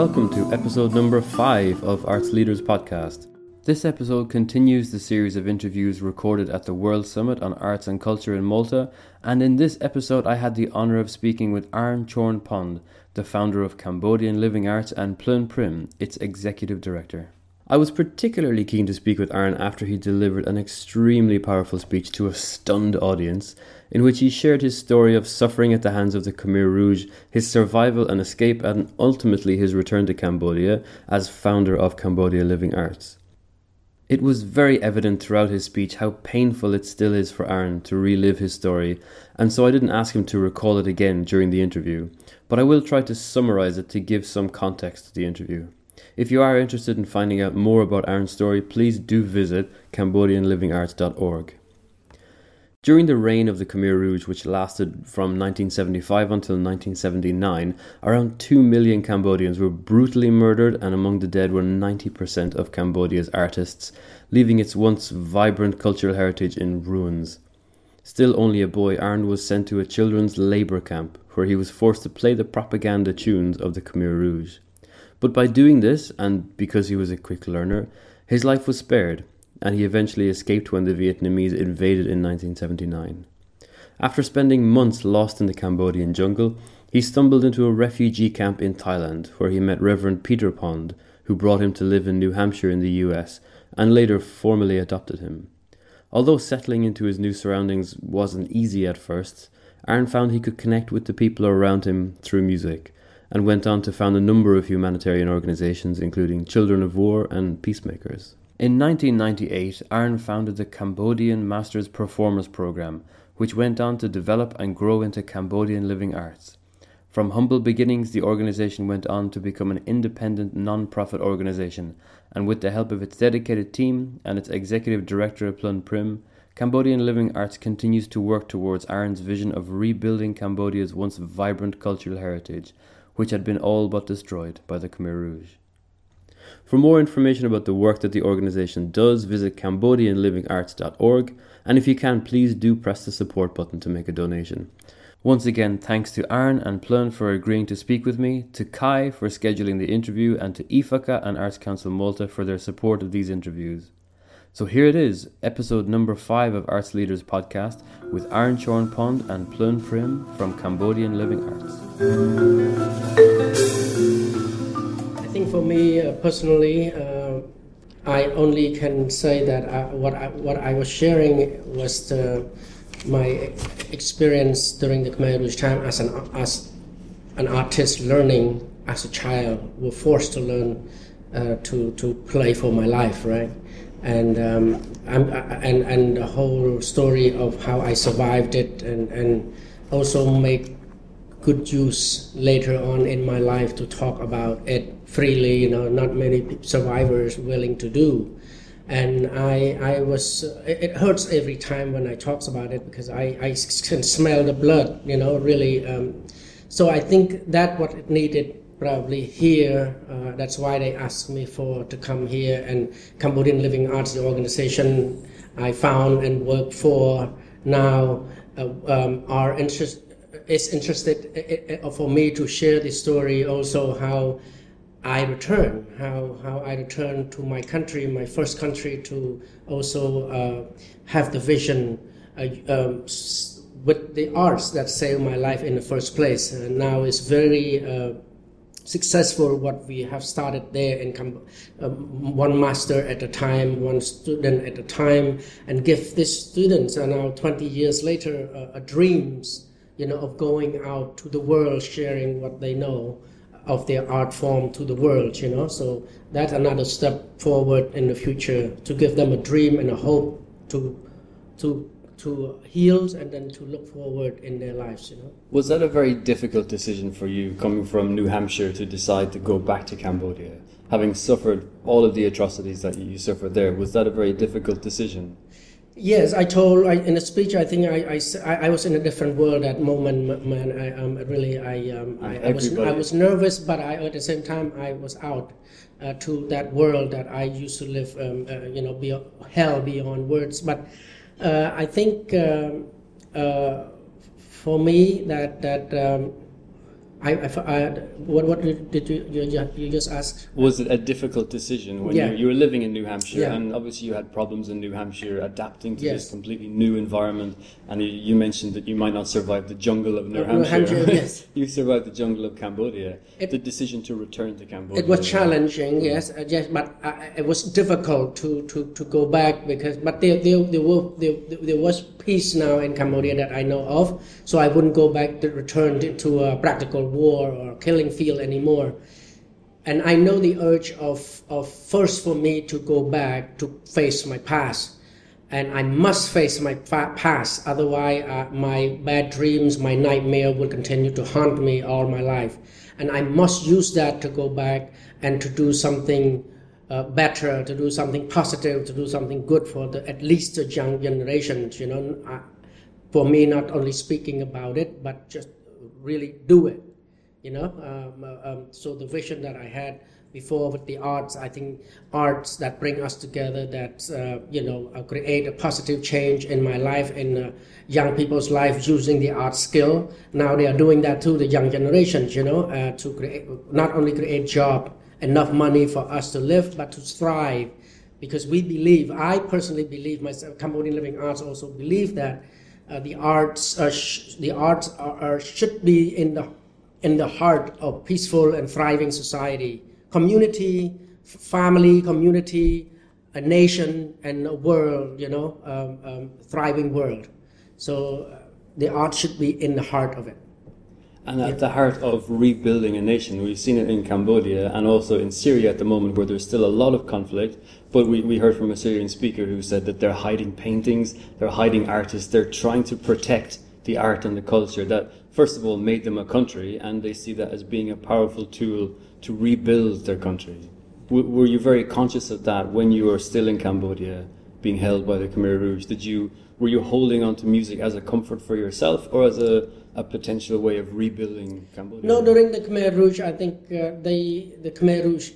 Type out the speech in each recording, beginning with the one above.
welcome to episode number five of Arts Leaders Podcast. This episode continues the series of interviews recorded at the World Summit on Arts and Culture in Malta, and in this episode, I had the honour of speaking with Arn Chornpond, the founder of Cambodian Living Arts, and Phloeun Prim, its executive director. I was particularly keen to speak with Arn after he delivered an extremely powerful speech to a stunned audience, in which he shared his story of suffering at the hands of the Khmer Rouge, his survival and escape, and ultimately his return to Cambodia as founder of Cambodia Living Arts. It was very evident throughout his speech how painful it still is for Arn to relive his story, and so I didn't ask him to recall it again during the interview, but I will try to summarize it to give some context to the interview. If you are interested in finding out more about Arn's story, please do visit CambodianLivingArts.org. During the reign of the Khmer Rouge, which lasted from 1975 until 1979, around 2 million Cambodians were brutally murdered, and among the dead were 90% of Cambodia's artists, leaving its once vibrant cultural heritage in ruins. Still only a boy, Arn was sent to a children's labour camp, where he was forced to play the propaganda tunes of the Khmer Rouge. But by doing this, and because he was a quick learner, his life was spared, and he eventually escaped when the Vietnamese invaded in 1979. After spending months lost in the Cambodian jungle, he stumbled into a refugee camp in Thailand, where he met Reverend Peter Pond, who brought him to live in New Hampshire in the US, and later formally adopted him. Although settling into his new surroundings wasn't easy at first, Arn found he could connect with the people around him through music, and went on to found a number of humanitarian organizations, including Children of War and Peacemakers. In 1998, Arn founded the Cambodian Masters Performers Program, which went on to develop and grow into Cambodian Living Arts. From humble beginnings, the organization went on to become an independent non profit organization, and with the help of its dedicated team and its executive director, Phloeun Prim, Cambodian Living Arts continues to work towards Arn's vision of rebuilding Cambodia's once vibrant cultural heritage which had been all but destroyed by the Khmer Rouge. For more information about the work that the organisation does, visit CambodianLivingArts.org, and if you can, please do press the support button to make a donation. Once again, thanks to Arn and Phloeun for agreeing to speak with me, to Kai for scheduling the interview, and to IFACCA and Arts Council Malta for their support of these interviews. So here it is, episode number 5 of Arts Leaders podcast with Arn Chorn Pond and Phloeun Prim from Cambodian Living Arts. For me uh, personally, uh, I only can say that I, uh, what, I, what I was sharing was the, my experience during the Khmer Rouge time as an, as an artist learning as a child, were forced to learn uh, to, to play for my life, right? and um, I'm, and and the whole story of how I survived it, and and also make good use later on in my life to talk about it freely. You know, not many survivors willing to do, and I I was it hurts every time when I talks about it because I I can smell the blood. You know, really. Um, so I think that what it needed probably here. Uh, that's why they asked me for to come here. And Cambodian Living Arts, the organization I found and work for now, uh, um, are interest is interested uh, uh, for me to share the story. Also, how I return, how how I return to my country, my first country, to also uh, have the vision. Uh, um, with the arts that saved my life in the first place, and now it's very successful what we have started there in um, one master at a time, one student at a time, and give these students and now 20 years later uh, a dreams, you know, of going out to the world, sharing what they know of their art form to the world, you know. So that's another step forward in the future to give them a dream and a hope to to to heal and then to look forward in their lives you know? Was that a very difficult decision for you coming from new hampshire to decide to go back to cambodia? Having suffered all of the atrocities that you suffered there was that a very difficult decision Yes, I told I, in a speech. I think I, I, I was in a different world at moment. Man, I um, really I, um, I, I, was I was nervous, but I, at the same time I was out uh, to that world that I used to live. Um, uh, you know, be hell beyond words. But uh, I think um, uh, for me that that um, I, I, I, what what did you, you you just ask? Was it a difficult decision when Yeah. you, you were living in New Hampshire Yeah. and obviously you had problems in New Hampshire adapting to Yes. this completely new environment and you, you mentioned that you might not survive the jungle of New Uh, New Hampshire. Hampshire, yes. you survived the jungle of Cambodia. It- the decision to return to Cambodia. It was challenging, yes, uh, yes, but uh, it was difficult to, to, to go back because, but there, there, there, were, there, there was peace now in Cambodia that I know of, so I wouldn't go back to return to a practical war or killing field anymore. And I know the urge of, of first for me to go back to face my past. And I must face my past, otherwise, uh, my bad dreams, my nightmare will continue to haunt me all my life. And I must use that to go back and to do something uh, better, to do something positive, to do something good for the, at least the young generations. You know, I, for me, not only speaking about it, but just really do it you know um, uh, um, so the vision that i had before with the arts i think arts that bring us together that uh, you know uh, create a positive change in my life in uh, young people's life using the art skill. Now they are doing that to the young generations you know uh, to create not only create job enough money for us to live but to thrive. Because we believe i personally believe myself cambodian living arts also believe that uh, the arts sh- the arts are, are, should be in the in the heart of peaceful and thriving society. Community family community a nation and a world you know um, um, thriving world. So uh, the art should be in the heart of it. And at the heart of rebuilding a nation, we've seen it in Cambodia and also in Syria at the moment, where there's still a lot of conflict. But we, we heard from a Syrian speaker who said that they're hiding paintings, they're hiding artists, they're trying to protect the art and the culture that, first of all, made them a country, and they see that as being a powerful tool to rebuild their country. W- were you very conscious of that when you were still in Cambodia, being held by the Khmer Rouge? Did you were you holding on to music as a comfort for yourself or as a, a potential way of rebuilding Cambodia? no during the khmer rouge i think uh, they the khmer rouge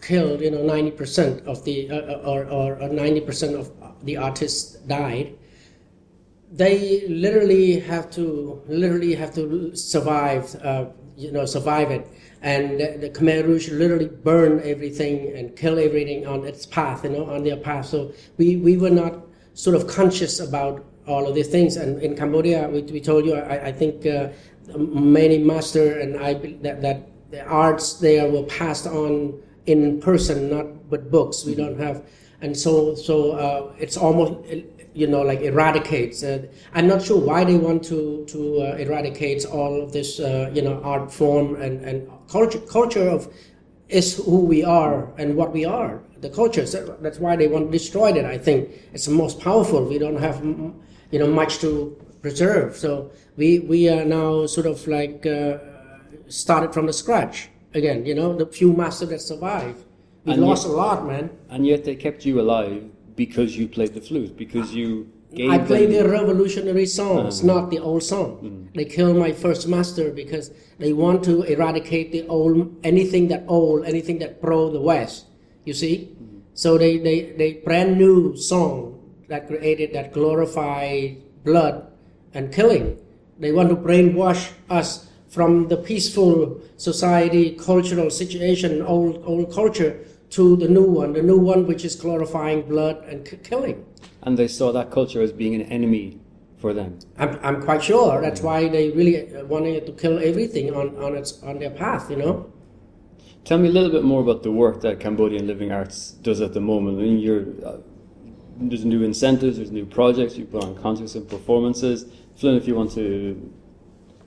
killed you know 90% of the uh, or, or, or 90% of the artists died they literally have to literally have to survive uh, you know survive it. And the, the Khmer Rouge literally burn everything and kill everything on its path you know on their path. So we, we were not sort of conscious about all of these things. And in Cambodia we, we told you I, I think uh, many master and I that, that the arts there were passed on in person not but books. We don't have and so so uh, it's almost you know like eradicates uh, i'm not sure why they want to to uh, eradicate all of this uh, you know art form and and culture culture of is who we are and what we are the culture. So that's why they want to destroy it i think. It's the most powerful. We don't have mm, you know much to preserve. So we we are now sort of like uh, started from the scratch again you know the few masters that survive. We And lost yet- a lot man. And yet they kept you alive because you played the flute, because you gave I played them- the revolutionary songs, mm. not the old song. Mm. They killed my first master because they want to eradicate the old anything that old, anything that pro the West. You see, mm. so they they they brand new song that created that glorify blood and killing. They want to brainwash us from the peaceful society, cultural situation, old old culture to the new one, the new one which is glorifying blood and k- killing. and they saw that culture as being an enemy for them. I'm, I'm quite sure that's why they really uh, wanted to kill everything on, on its on their path, you know. Tell me a little bit more about the work that Cambodian Living Arts does at the moment. I mean, you're, uh, there's new incentives, there's new projects, you put on concerts and performances. Phloeun, if you want to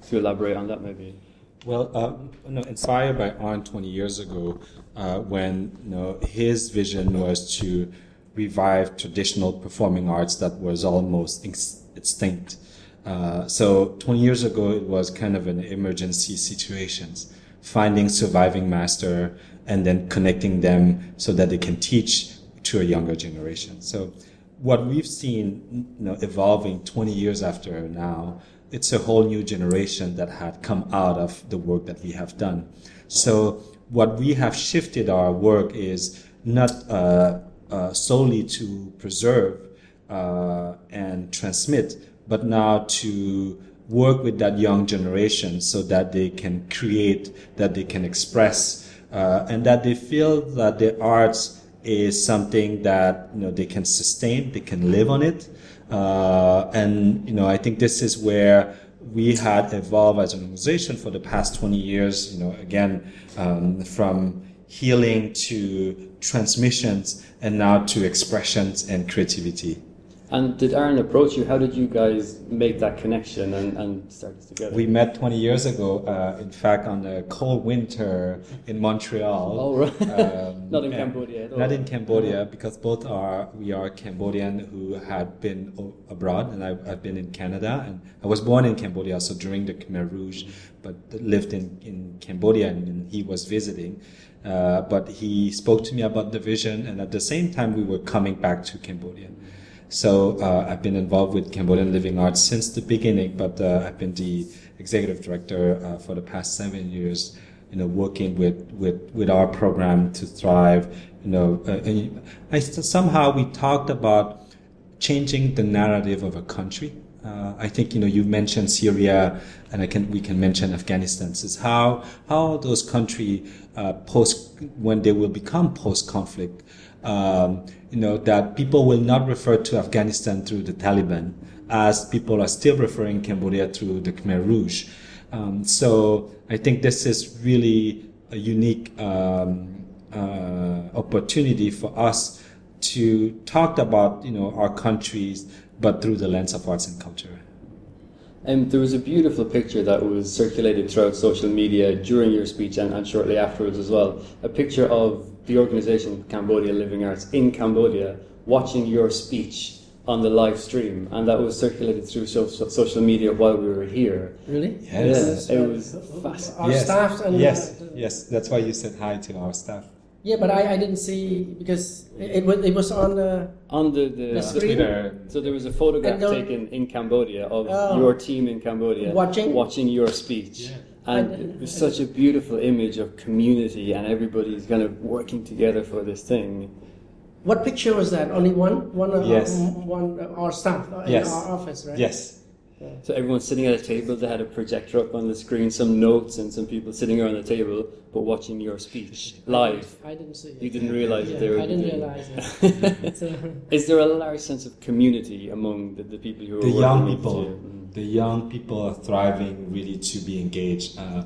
to elaborate on that, maybe. Well, uh, know, inspired by Arn 20 years ago, uh, when you know, his vision was to revive traditional performing arts that was almost ex- extinct. Uh, so 20 years ago, it was kind of an emergency situations, finding surviving master and then connecting them so that they can teach to a younger generation. So what we've seen you know, evolving 20 years after now it's a whole new generation that had come out of the work that we have done. So what we have shifted our work is not uh, uh, solely to preserve uh, and transmit, but now to work with that young generation so that they can create, that they can express, uh, and that they feel that the arts is something that you know they can sustain, they can live on it, uh, and you know I think this is where we had evolved as an organization for the past 20 years. You know, again um, from healing to transmissions and now to expressions and creativity. And did Arn approach you? How did you guys make that connection and, and start this together? We met 20 years ago, uh, in fact, on a cold winter in Montreal. Oh, right. Um, not in Cambodia Not in Cambodia, because both are, we are Cambodian who had been abroad, and I, have been in Canada. And I was born in Cambodia, so during the Khmer Rouge, but lived in, in Cambodia, and, and he was visiting. Uh, but he spoke to me about the vision, and at the same time, we were coming back to Cambodia. So uh, I've been involved with Cambodian Living Arts since the beginning, but uh, I've been the executive director uh, for the past seven years. You know, working with with with our program to thrive. You know, uh, I, somehow we talked about changing the narrative of a country. Uh, I think you know you mentioned Syria, and I can we can mention Afghanistan. Is how how those countries uh, post when they will become post conflict um, you know, that people will not refer to Afghanistan through the Taliban as people are still referring Cambodia through the Khmer Rouge. Um, so I think this is really a unique um, uh, opportunity for us to talk about, you know, our countries, but through the lens of arts and culture. And there was a beautiful picture that was circulated throughout social media during your speech and, and shortly afterwards as well. A picture of the organization Cambodia Living Arts in Cambodia watching your speech on the live stream, and that was circulated through so, so, social media while we were here. Really? Yes. Yeah, it was fascinating. Our yes. staff and yes, uh, yes. That's why you said hi to our staff. Yeah, but I, I didn't see because it, it was it was on the on the, the, the screen. So there was a photograph taken in Cambodia of oh, your team in Cambodia watching watching your speech. Yeah and it was such a beautiful image of community and everybody's kind of working together for this thing. What picture was that? Only one, one, uh, yes. one, uh, our staff uh, yes. in our office, right? Yes. Yeah. So everyone's sitting at a table. They had a projector up on the screen, some notes, and some people sitting around the table, but watching your speech live. I didn't see. It. You didn't realize yeah, that they were. I didn't realize it. Is there a large sense of community among the, the people who are the young people? the young people are thriving really to be engaged. Uh,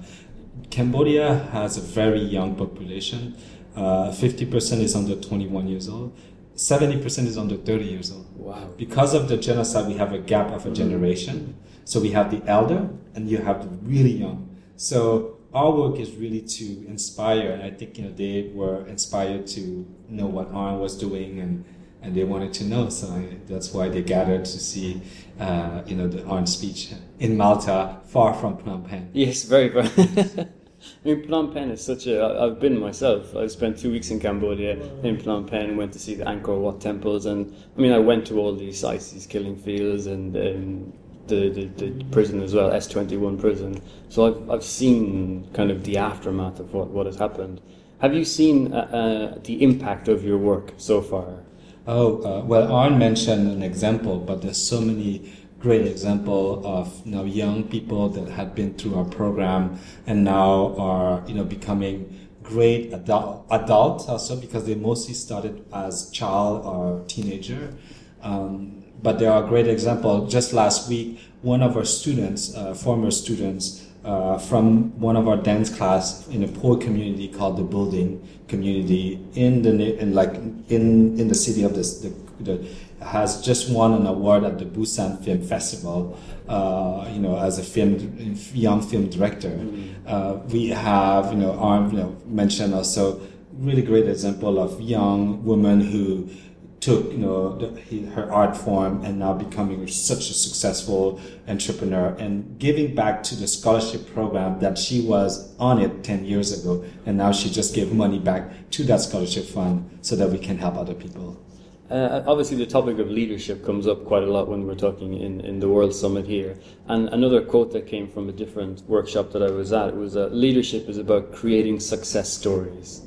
Cambodia has a very young population. Uh, 50% is under 21 years old. 70% is under 30 years old. Wow. Because of the genocide, we have a gap of a generation. So we have the elder and you have the really young. So our work is really to inspire, and I think you know they were inspired to know what Arn was doing and and they wanted to know. So I, that's why they gathered to see, uh, you know, the Arn speech in Malta, far from Phnom Penh. Yes, very far. I mean, Phnom Penh is such a. I've been myself. I spent two weeks in Cambodia, in Phnom Penh, went to see the Angkor Wat temples, and I mean, I went to all these sites, these killing fields, and um, the, the, the prison as well, S21 prison. So I've, I've seen kind of the aftermath of what, what has happened. Have you seen uh, uh, the impact of your work so far? Oh, uh, well, Arn mentioned an example, but there's so many great example of you know young people that had been through our program and now are you know becoming great adult adults also because they mostly started as child or teenager. Um, but there are great example. Just last week, one of our students, uh, former students, uh, from one of our dance class in a poor community called the Building Community in the in like in in the city of this the, the has just won an award at the Busan Film Festival. Uh, you know, as a film young film director, mm-hmm. uh, we have you know Arn you know mentioned also really great example of young woman who took you know the, her art form and now becoming such a successful entrepreneur and giving back to the scholarship program that she was on it 10 years ago and now she just gave money back to that scholarship fund so that we can help other people uh, obviously, the topic of leadership comes up quite a lot when we're talking in, in the World Summit here. And another quote that came from a different workshop that I was at was uh, leadership is about creating success stories.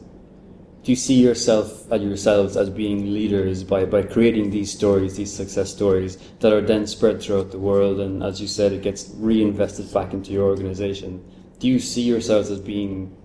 do you see yourself and yourselves as being leaders by, by creating these stories, these success stories that are then spread throughout the world and as you said it gets reinvested back into your organization? Do you see yourselves as being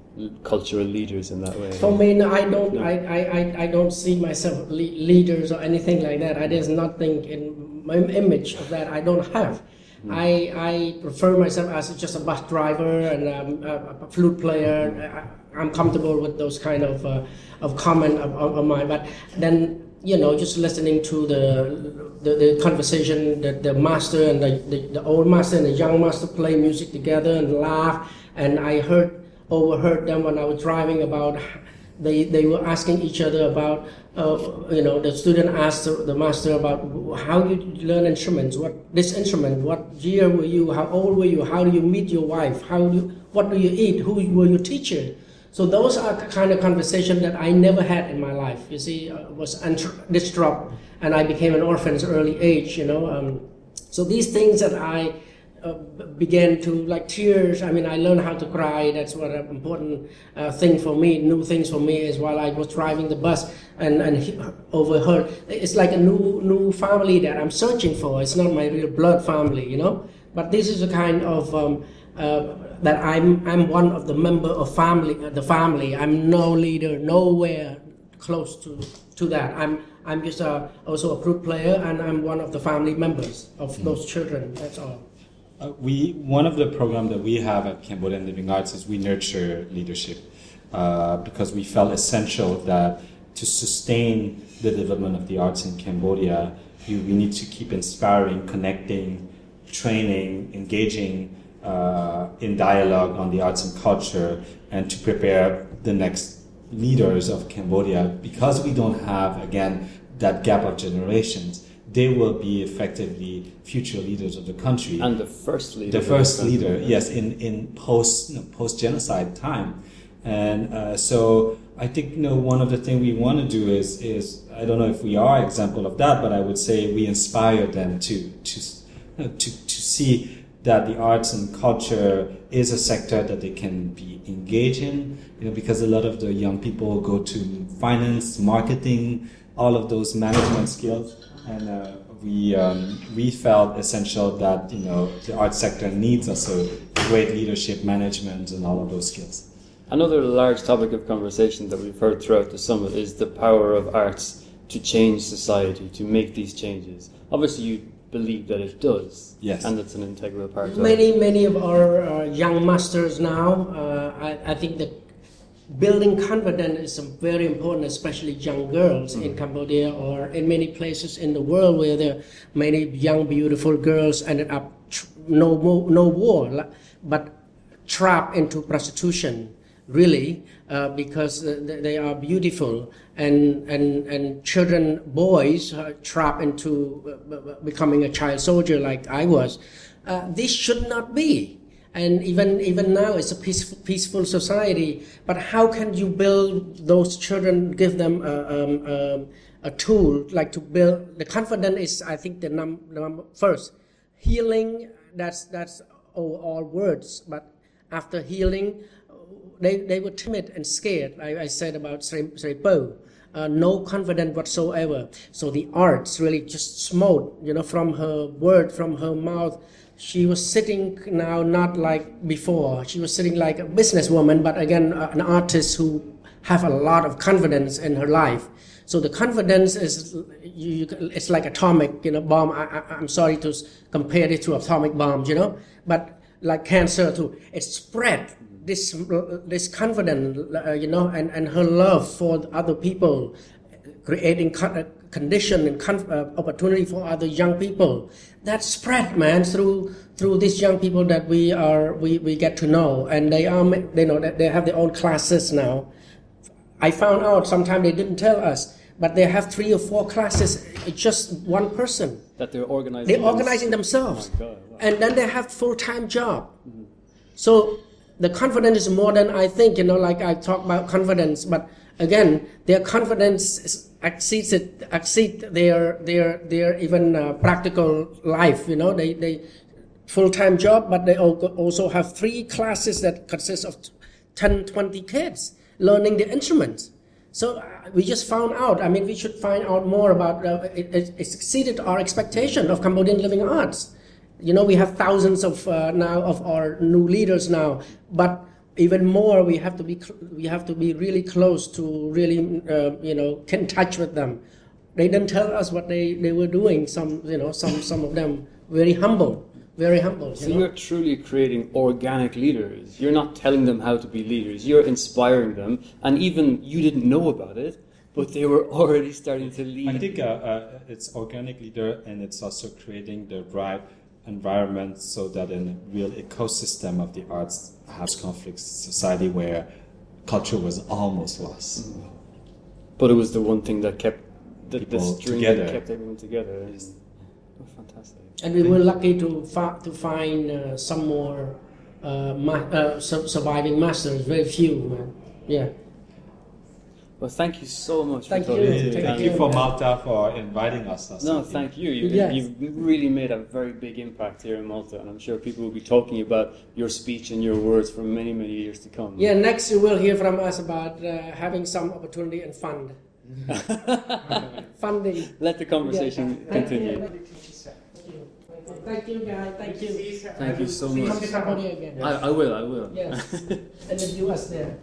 cultural leaders in that way? For me, no, I don't. No. I, I, I don't see myself le- leaders or anything like that. I, there's nothing in my image of that. I don't have. Mm. I, I prefer myself as just a bus driver and um, a, a, flute player. I, am comfortable with those kind of uh, of comment of, of, of mine. But then you know, just listening to the the, the conversation, the, the master and the, the, the old master and the young master play music together and laugh, and I heard overheard them when I was driving about they, they were asking each other about uh, you know the student asked the master about how you learn instruments? What this instrument? What year were you? How old were you? How do you meet your wife? How do you, what do you eat? Who were your teacher? So those are kind of conversation that I never had in my life. You see uh, was disrupted and I became an orphan at early age you know um, so these things that I uh, began to like tears. I mean, I learned how to cry. That's what an important uh, thing for me. New things for me is while I was driving the bus and and he overheard. It's like a new new family that I'm searching for. It's not my real blood family, you know. But this is a kind of um, uh, that I'm I'm one of the member of family uh, the family. I'm no leader, nowhere close to to that. I'm I'm just a, also a flute player, and I'm one of the family members of mm. those children. That's all. Uh, we one of the programs that we have at Cambodian Living Arts is we nurture leadership uh, because we felt essential that to sustain the development of the arts in Cambodia, you, we need to keep inspiring, connecting, training, engaging uh, in dialogue on the arts and culture, and to prepare the next leaders of Cambodia because we don't have again that gap of generations they will be effectively future leaders of the country. And the first leader. The first leader, yes, in, in post, you know, post genocide time. And uh, so I think, you know, one of the things we want to do is, is, I don't know if we are example of that, but I would say we inspire them to, to, you know, to, to see that the arts and culture is a sector that they can be engaged in, you know, because a lot of the young people go to finance, marketing, all of those management skills and uh, we um, we felt essential that you know the art sector needs also great leadership, management, and all of those skills. Another large topic of conversation that we've heard throughout the summit is the power of arts to change society, to make these changes. Obviously, you believe that it does, yes, and it's an integral part. Many, many of our uh, young masters now, uh, I, I think that building confidence is very important, especially young girls mm-hmm. in Cambodia or in many places in the world where there are many young, beautiful girls ended up tr- no more, no war, but trapped into prostitution, really, uh, because they are beautiful, and and and children, boys, are trapped into uh, becoming a child soldier like I was. Uh, this should not be and even even now it's a peaceful, peaceful society. But how can you build those children give them a, um, um, a tool like to build the confidence is i think the number num- first healing that's that's all, all, words. But after healing they, they were timid and scared. Like i said about Sri, Sri Po. Uh, no confidence whatsoever. So the arts really just smote you know from her word from her mouth she was sitting now not like before. She was sitting like a businesswoman, but again, an artist who have a lot of confidence in her life. So the confidence is, you, it's like atomic, you know, bomb. I, am sorry to compare it to atomic bombs, you know, but like cancer too. It spread this this confidence, uh, you know, and, and her love for other people, creating uh, condition and uh, opportunity for other young people. That spread man through through these young people that we are we, we get to know. And they are they know that they have their own classes now. I found out sometimes they didn't tell us but they have three or four classes It's just one person. That they're organizing they're organizing themselves. Oh wow. and then they have full-time job. Mm-hmm. so the confidence is more than i think you know like i talk about confidence but again their confidence exceeds it, exceed their their their even uh, practical life. You know, they they full time job, but they also have three classes that consist of 10, 20 kids learning the instruments. So uh, we just found out. I mean, we should find out more about. Uh, it, it, it exceeded our expectation of Cambodian living arts. You know, we have thousands of uh, now of our new leaders now, but even more, we have to be we have to be really close to really uh, you know can touch with them. They didn't tell us what they, they were doing. Some you know some some of them very humble very humble. So you know? you're truly creating organic leaders. You're not telling them how to be leaders. You're inspiring them, and even you didn't know about it, but they were already starting to lead. I think uh, uh, it's organic leader, and it's also creating the right environment so that in a real ecosystem of the arts has conflicts society where culture was almost lost. But it was the one thing that kept the, the People string together. that kept everyone together. Oh, fantastic. And we were lucky to fi- to find uh, some more uh, ma- uh, su- surviving masters. Very few, man. Yeah. Well, thank you so much Thank for you. talking Thank, Thank you you. for Malta for inviting us. That's No, something. thank you. you Yes. You've really made a very big impact here in Malta, and I'm sure people will be talking about your speech and your words for many, many years to come. Yeah. Next, you will hear from us about uh, having some opportunity and fund funding. Let the conversation Yeah. Continue. Thank you. Thank you, guys. Thank you. Thank you so Come much. to Cambodia again. I, I will, I will. Yes. and the U.S. there.